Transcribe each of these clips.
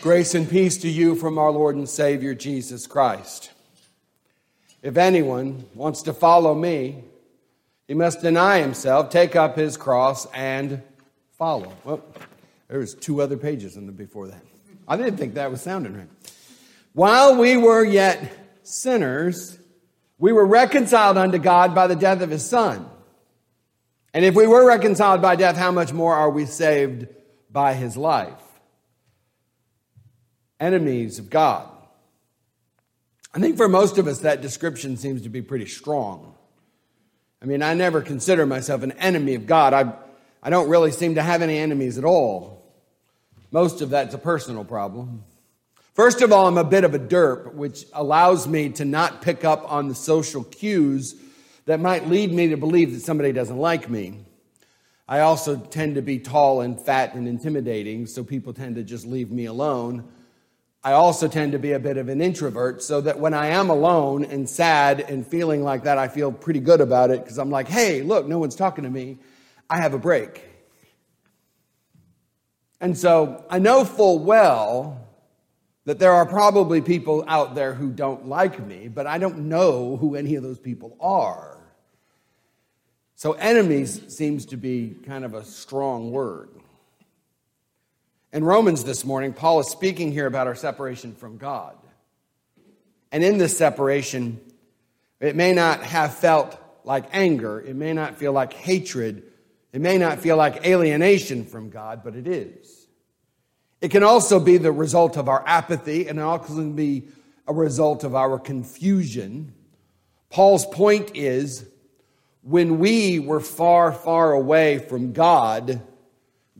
Grace and peace to you from our Lord and Savior Jesus Christ. If anyone wants to follow me, he must deny himself, take up his cross, and follow. Well, there's two other pages in the before that. I didn't think that was sounding right. While we were yet sinners, we were reconciled unto God by the death of his Son. And if we were reconciled by death, how much more are we saved by his life? Enemies of God. I think for most of us, that description seems to be pretty strong. I mean, I never consider myself an enemy of God. I, I don't really seem to have any enemies at all. Most of that's a personal problem. First of all, I'm a bit of a derp, which allows me to not pick up on the social cues that might lead me to believe that somebody doesn't like me. I also tend to be tall and fat and intimidating, so people tend to just leave me alone. I also tend to be a bit of an introvert, so that when I am alone and sad and feeling like that, I feel pretty good about it because I'm like, hey, look, no one's talking to me. I have a break. And so I know full well that there are probably people out there who don't like me, but I don't know who any of those people are. So enemies seems to be kind of a strong word. In Romans this morning, Paul is speaking here about our separation from God. And in this separation, it may not have felt like anger, it may not feel like hatred, it may not feel like alienation from God, but it is. It can also be the result of our apathy and it also can be a result of our confusion. Paul's point is when we were far, far away from God,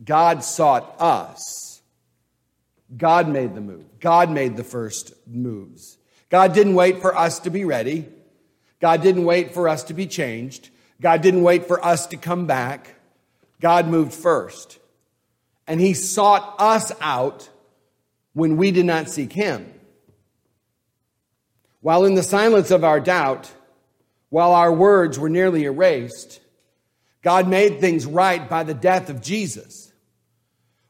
God sought us. God made the move. God made the first moves. God didn't wait for us to be ready. God didn't wait for us to be changed. God didn't wait for us to come back. God moved first. And He sought us out when we did not seek Him. While in the silence of our doubt, while our words were nearly erased, God made things right by the death of Jesus.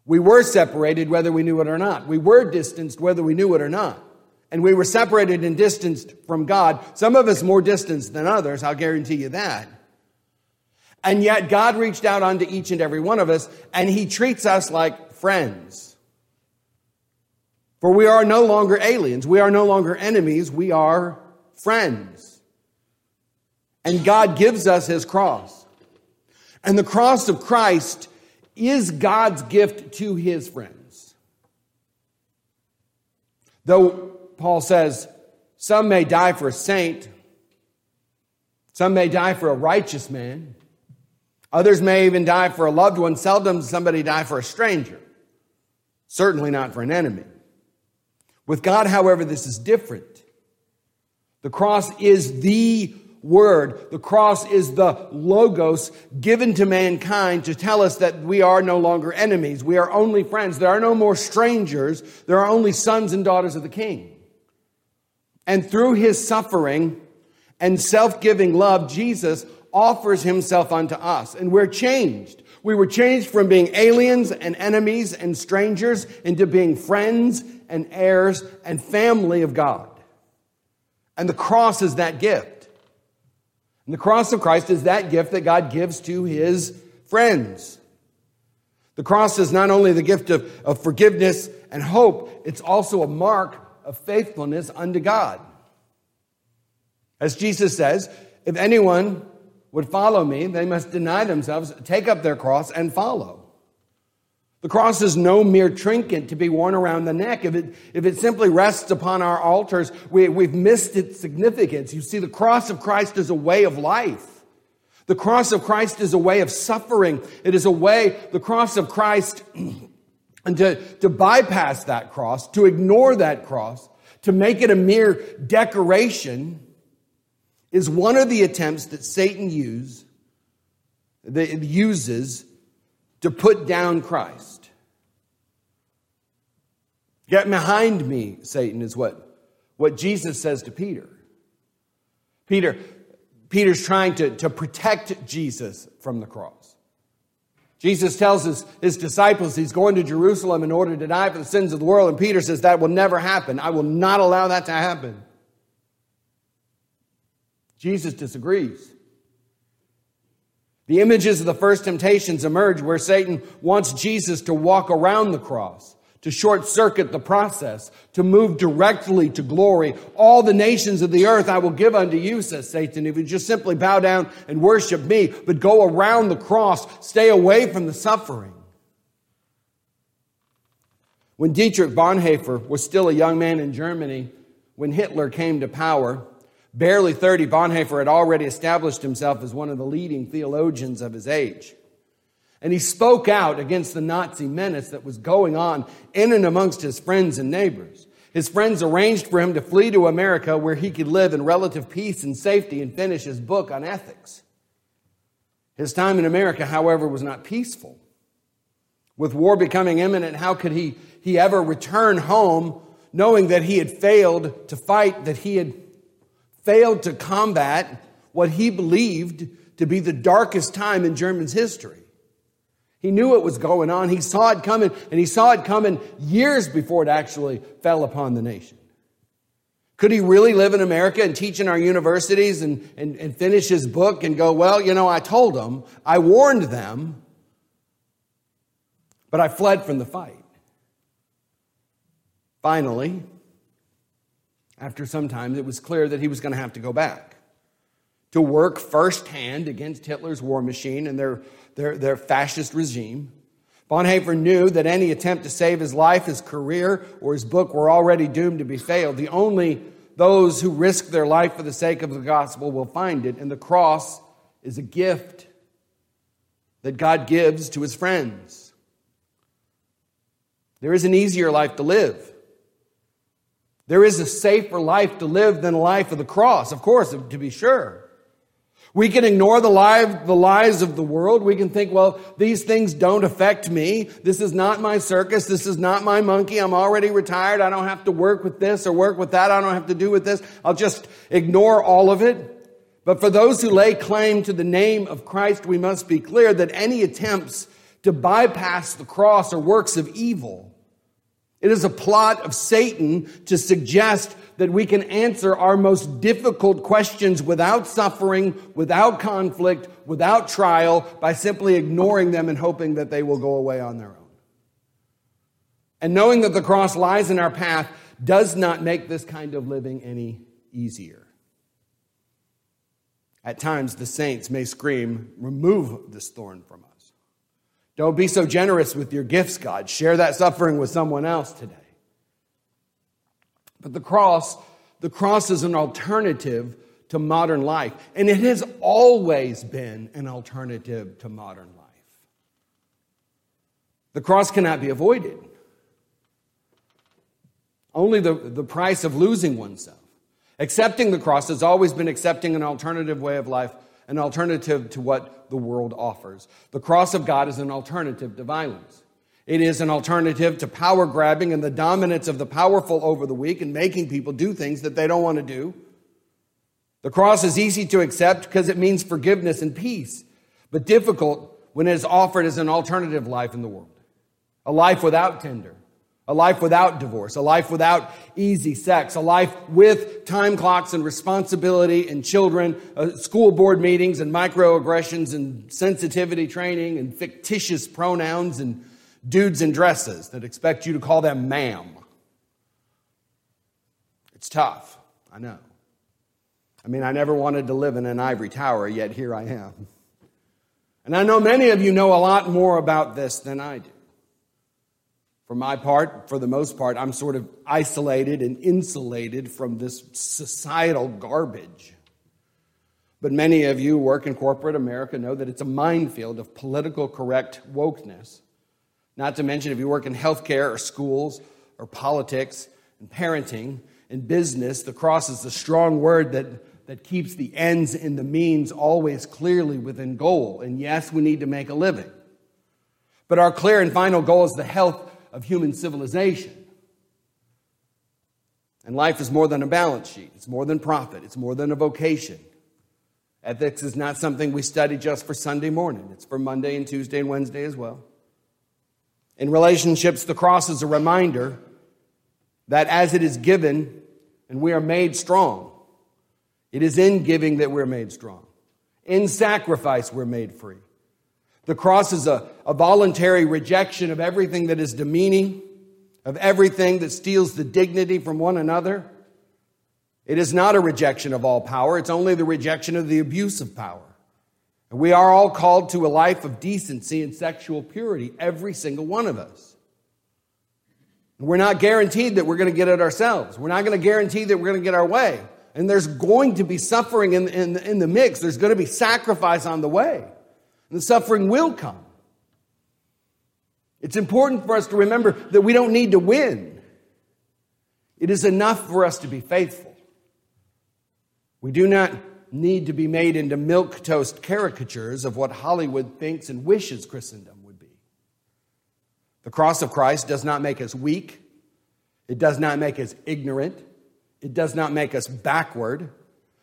We were separated whether we knew it or not. We were distanced whether we knew it or not. And we were separated and distanced from God. Some of us more distanced than others, I'll guarantee you that. And yet God reached out unto each and every one of us and he treats us like friends. For we are no longer aliens. We are no longer enemies. We are friends. And God gives us his cross. And the cross of Christ is God's gift to his friends. Though Paul says, some may die for a saint, some may die for a righteous man, others may even die for a loved one. Seldom does somebody die for a stranger, certainly not for an enemy. With God, however, this is different. The cross is the word. The cross is the logos given to mankind to tell us that we are no longer enemies. We are only friends. There are no more strangers. There are only sons and daughters of the king. And through his suffering and self-giving love, Jesus offers himself unto us and we're changed. We were changed from being aliens and enemies and strangers into being friends and heirs and family of God. And the cross is that gift. And the cross of Christ is that gift that God gives to his friends. The cross is not only the gift of, of forgiveness and hope, it's also a mark of faithfulness unto God. As Jesus says, if anyone would follow me, they must deny themselves, take up their cross, and follow. The cross is no mere trinket to be worn around the neck. If it, if it simply rests upon our altars, we, we've missed its significance. You see, the cross of Christ is a way of life. The cross of Christ is a way of suffering. It is a way, the cross of Christ, and to, to bypass that cross, to ignore that cross, to make it a mere decoration, is one of the attempts that Satan use, that uses to put down Christ. Get behind me, Satan, is what, what Jesus says to Peter. Peter, Peter's trying to, to protect Jesus from the cross. Jesus tells his, his disciples he's going to Jerusalem in order to die for the sins of the world, and Peter says that will never happen. I will not allow that to happen. Jesus disagrees. The images of the first temptations emerge where Satan wants Jesus to walk around the cross to short circuit the process, to move directly to glory. All the nations of the earth I will give unto you, says Satan, if you just simply bow down and worship me, but go around the cross, stay away from the suffering. When Dietrich Bonhoeffer was still a young man in Germany, when Hitler came to power, barely 30, Bonhoeffer had already established himself as one of the leading theologians of his age. And he spoke out against the Nazi menace that was going on in and amongst his friends and neighbors. His friends arranged for him to flee to America where he could live in relative peace and safety and finish his book on ethics. His time in America, however, was not peaceful. With war becoming imminent, how could he, he ever return home knowing that he had failed to fight, that he had failed to combat what he believed to be the darkest time in Germany's history? He knew what was going on. He saw it coming, and he saw it coming years before it actually fell upon the nation. Could he really live in America and teach in our universities and, and, and finish his book and go, well, you know, I told them, I warned them, but I fled from the fight? Finally, after some time, it was clear that he was going to have to go back to work firsthand against Hitler's war machine and their their, their fascist regime. Bonhoeffer knew that any attempt to save his life, his career, or his book were already doomed to be failed. The only those who risk their life for the sake of the gospel will find it, and the cross is a gift that God gives to his friends. There is an easier life to live. There is a safer life to live than a life of the cross, of course, to be sure. We can ignore the, life, the lies of the world. We can think, well, these things don't affect me. This is not my circus. This is not my monkey. I'm already retired. I don't have to work with this or work with that. I don't have to do with this. I'll just ignore all of it. But for those who lay claim to the name of Christ, we must be clear that any attempts to bypass the cross are works of evil. It is a plot of Satan to suggest that we can answer our most difficult questions without suffering, without conflict, without trial, by simply ignoring them and hoping that they will go away on their own. And knowing that the cross lies in our path does not make this kind of living any easier. At times, the saints may scream, Remove this thorn from us. Don't be so generous with your gifts, God. Share that suffering with someone else today. But the cross, the cross is an alternative to modern life. And it has always been an alternative to modern life. The cross cannot be avoided. Only the, the price of losing oneself. Accepting the cross has always been accepting an alternative way of life, an alternative to what the world offers. The cross of God is an alternative to violence. It is an alternative to power grabbing and the dominance of the powerful over the weak and making people do things that they don't want to do. The cross is easy to accept because it means forgiveness and peace, but difficult when it is offered as an alternative life in the world. A life without Tinder, a life without divorce, a life without easy sex, a life with time clocks and responsibility and children, uh, school board meetings and microaggressions and sensitivity training and fictitious pronouns and dudes in dresses that expect you to call them ma'am. It's tough, I know. I mean, I never wanted to live in an ivory tower, yet here I am. And I know many of you know a lot more about this than I do. For my part, for the most part, I'm sort of isolated and insulated from this societal garbage. But many of you work in corporate America know that it's a minefield of political correct wokeness not to mention if you work in healthcare or schools or politics and parenting and business, the cross is the strong word that, that keeps the ends and the means always clearly within goal. And yes, we need to make a living. But our clear and final goal is the health of human civilization. And life is more than a balance sheet, it's more than profit, it's more than a vocation. Ethics is not something we study just for Sunday morning, it's for Monday and Tuesday and Wednesday as well. In relationships, the cross is a reminder that as it is given and we are made strong, it is in giving that we're made strong. In sacrifice, we're made free. The cross is a, a voluntary rejection of everything that is demeaning, of everything that steals the dignity from one another. It is not a rejection of all power, it's only the rejection of the abuse of power. We are all called to a life of decency and sexual purity, every single one of us. We're not guaranteed that we're going to get it ourselves. We're not going to guarantee that we're going to get our way. And there's going to be suffering in, in, in the mix. There's going to be sacrifice on the way. And the suffering will come. It's important for us to remember that we don't need to win. It is enough for us to be faithful. We do not need to be made into milk toast caricatures of what Hollywood thinks and wishes Christendom would be. The cross of Christ does not make us weak. It does not make us ignorant. It does not make us backward.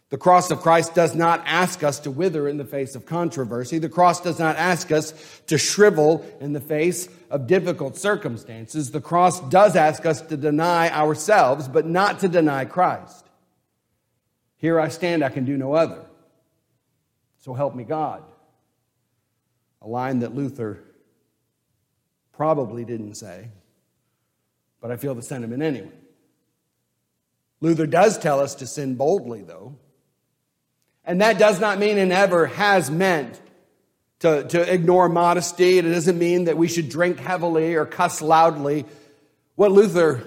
The cross of Christ does not ask us to wither in the face of controversy. The cross does not ask us to shrivel in the face of difficult circumstances. The cross does ask us to deny ourselves, but not to deny Christ. Here I stand, I can do no other. So help me God. A line that Luther probably didn't say, but I feel the sentiment anyway. Luther does tell us to sin boldly, though. And that does not mean and ever has meant to, to ignore modesty. It doesn't mean that we should drink heavily or cuss loudly. What Luther,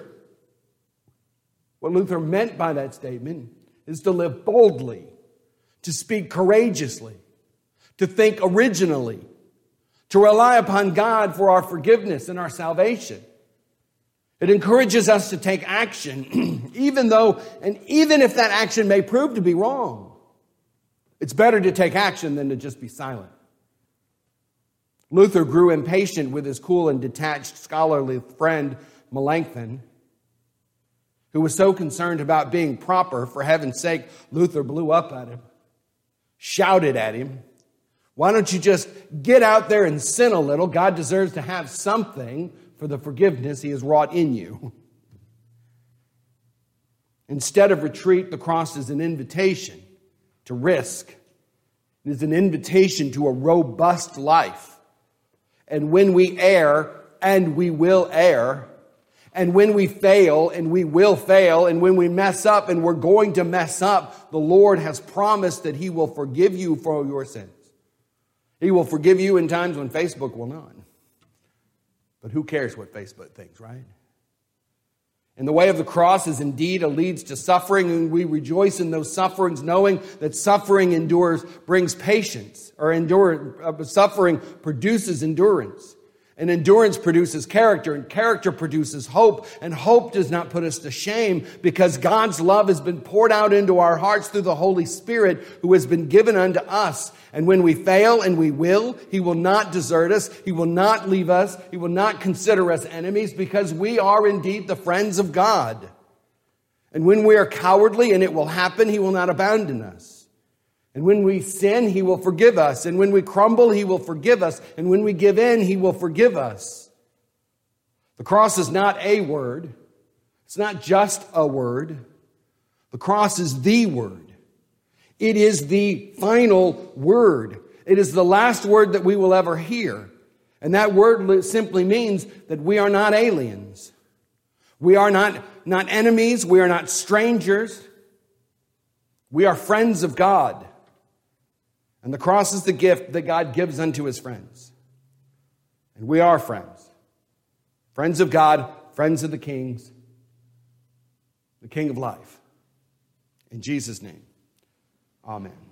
what Luther meant by that statement is to live boldly, to speak courageously, to think originally, to rely upon God for our forgiveness and our salvation. It encourages us to take action, even though, and even if that action may prove to be wrong. It's better to take action than to just be silent. Luther grew impatient with his cool and detached scholarly friend Melanchthon who was so concerned about being proper, for heaven's sake, Luther blew up at him, shouted at him. Why don't you just get out there and sin a little? God deserves to have something for the forgiveness he has wrought in you. Instead of retreat, the cross is an invitation to risk. It is an invitation to a robust life. And when we err, and we will err, and when we fail, and we will fail, and when we mess up, and we're going to mess up, the Lord has promised that He will forgive you for your sins. He will forgive you in times when Facebook will not. But who cares what Facebook thinks, right? And the way of the cross is indeed a leads to suffering, and we rejoice in those sufferings, knowing that suffering endures brings patience, or endure, uh, suffering produces endurance. And endurance produces character, and character produces hope. And hope does not put us to shame because God's love has been poured out into our hearts through the Holy Spirit who has been given unto us. And when we fail, and we will, He will not desert us. He will not leave us. He will not consider us enemies because we are indeed the friends of God. And when we are cowardly, and it will happen, He will not abandon us. And when we sin, He will forgive us. And when we crumble, He will forgive us. And when we give in, He will forgive us. The cross is not a word, it's not just a word. The cross is the word. It is the final word. It is the last word that we will ever hear. And that word simply means that we are not aliens. We are not, not enemies. We are not strangers. We are friends of God. And the cross is the gift that God gives unto his friends. And we are friends. Friends of God, friends of the kings, the King of life. In Jesus' name, amen.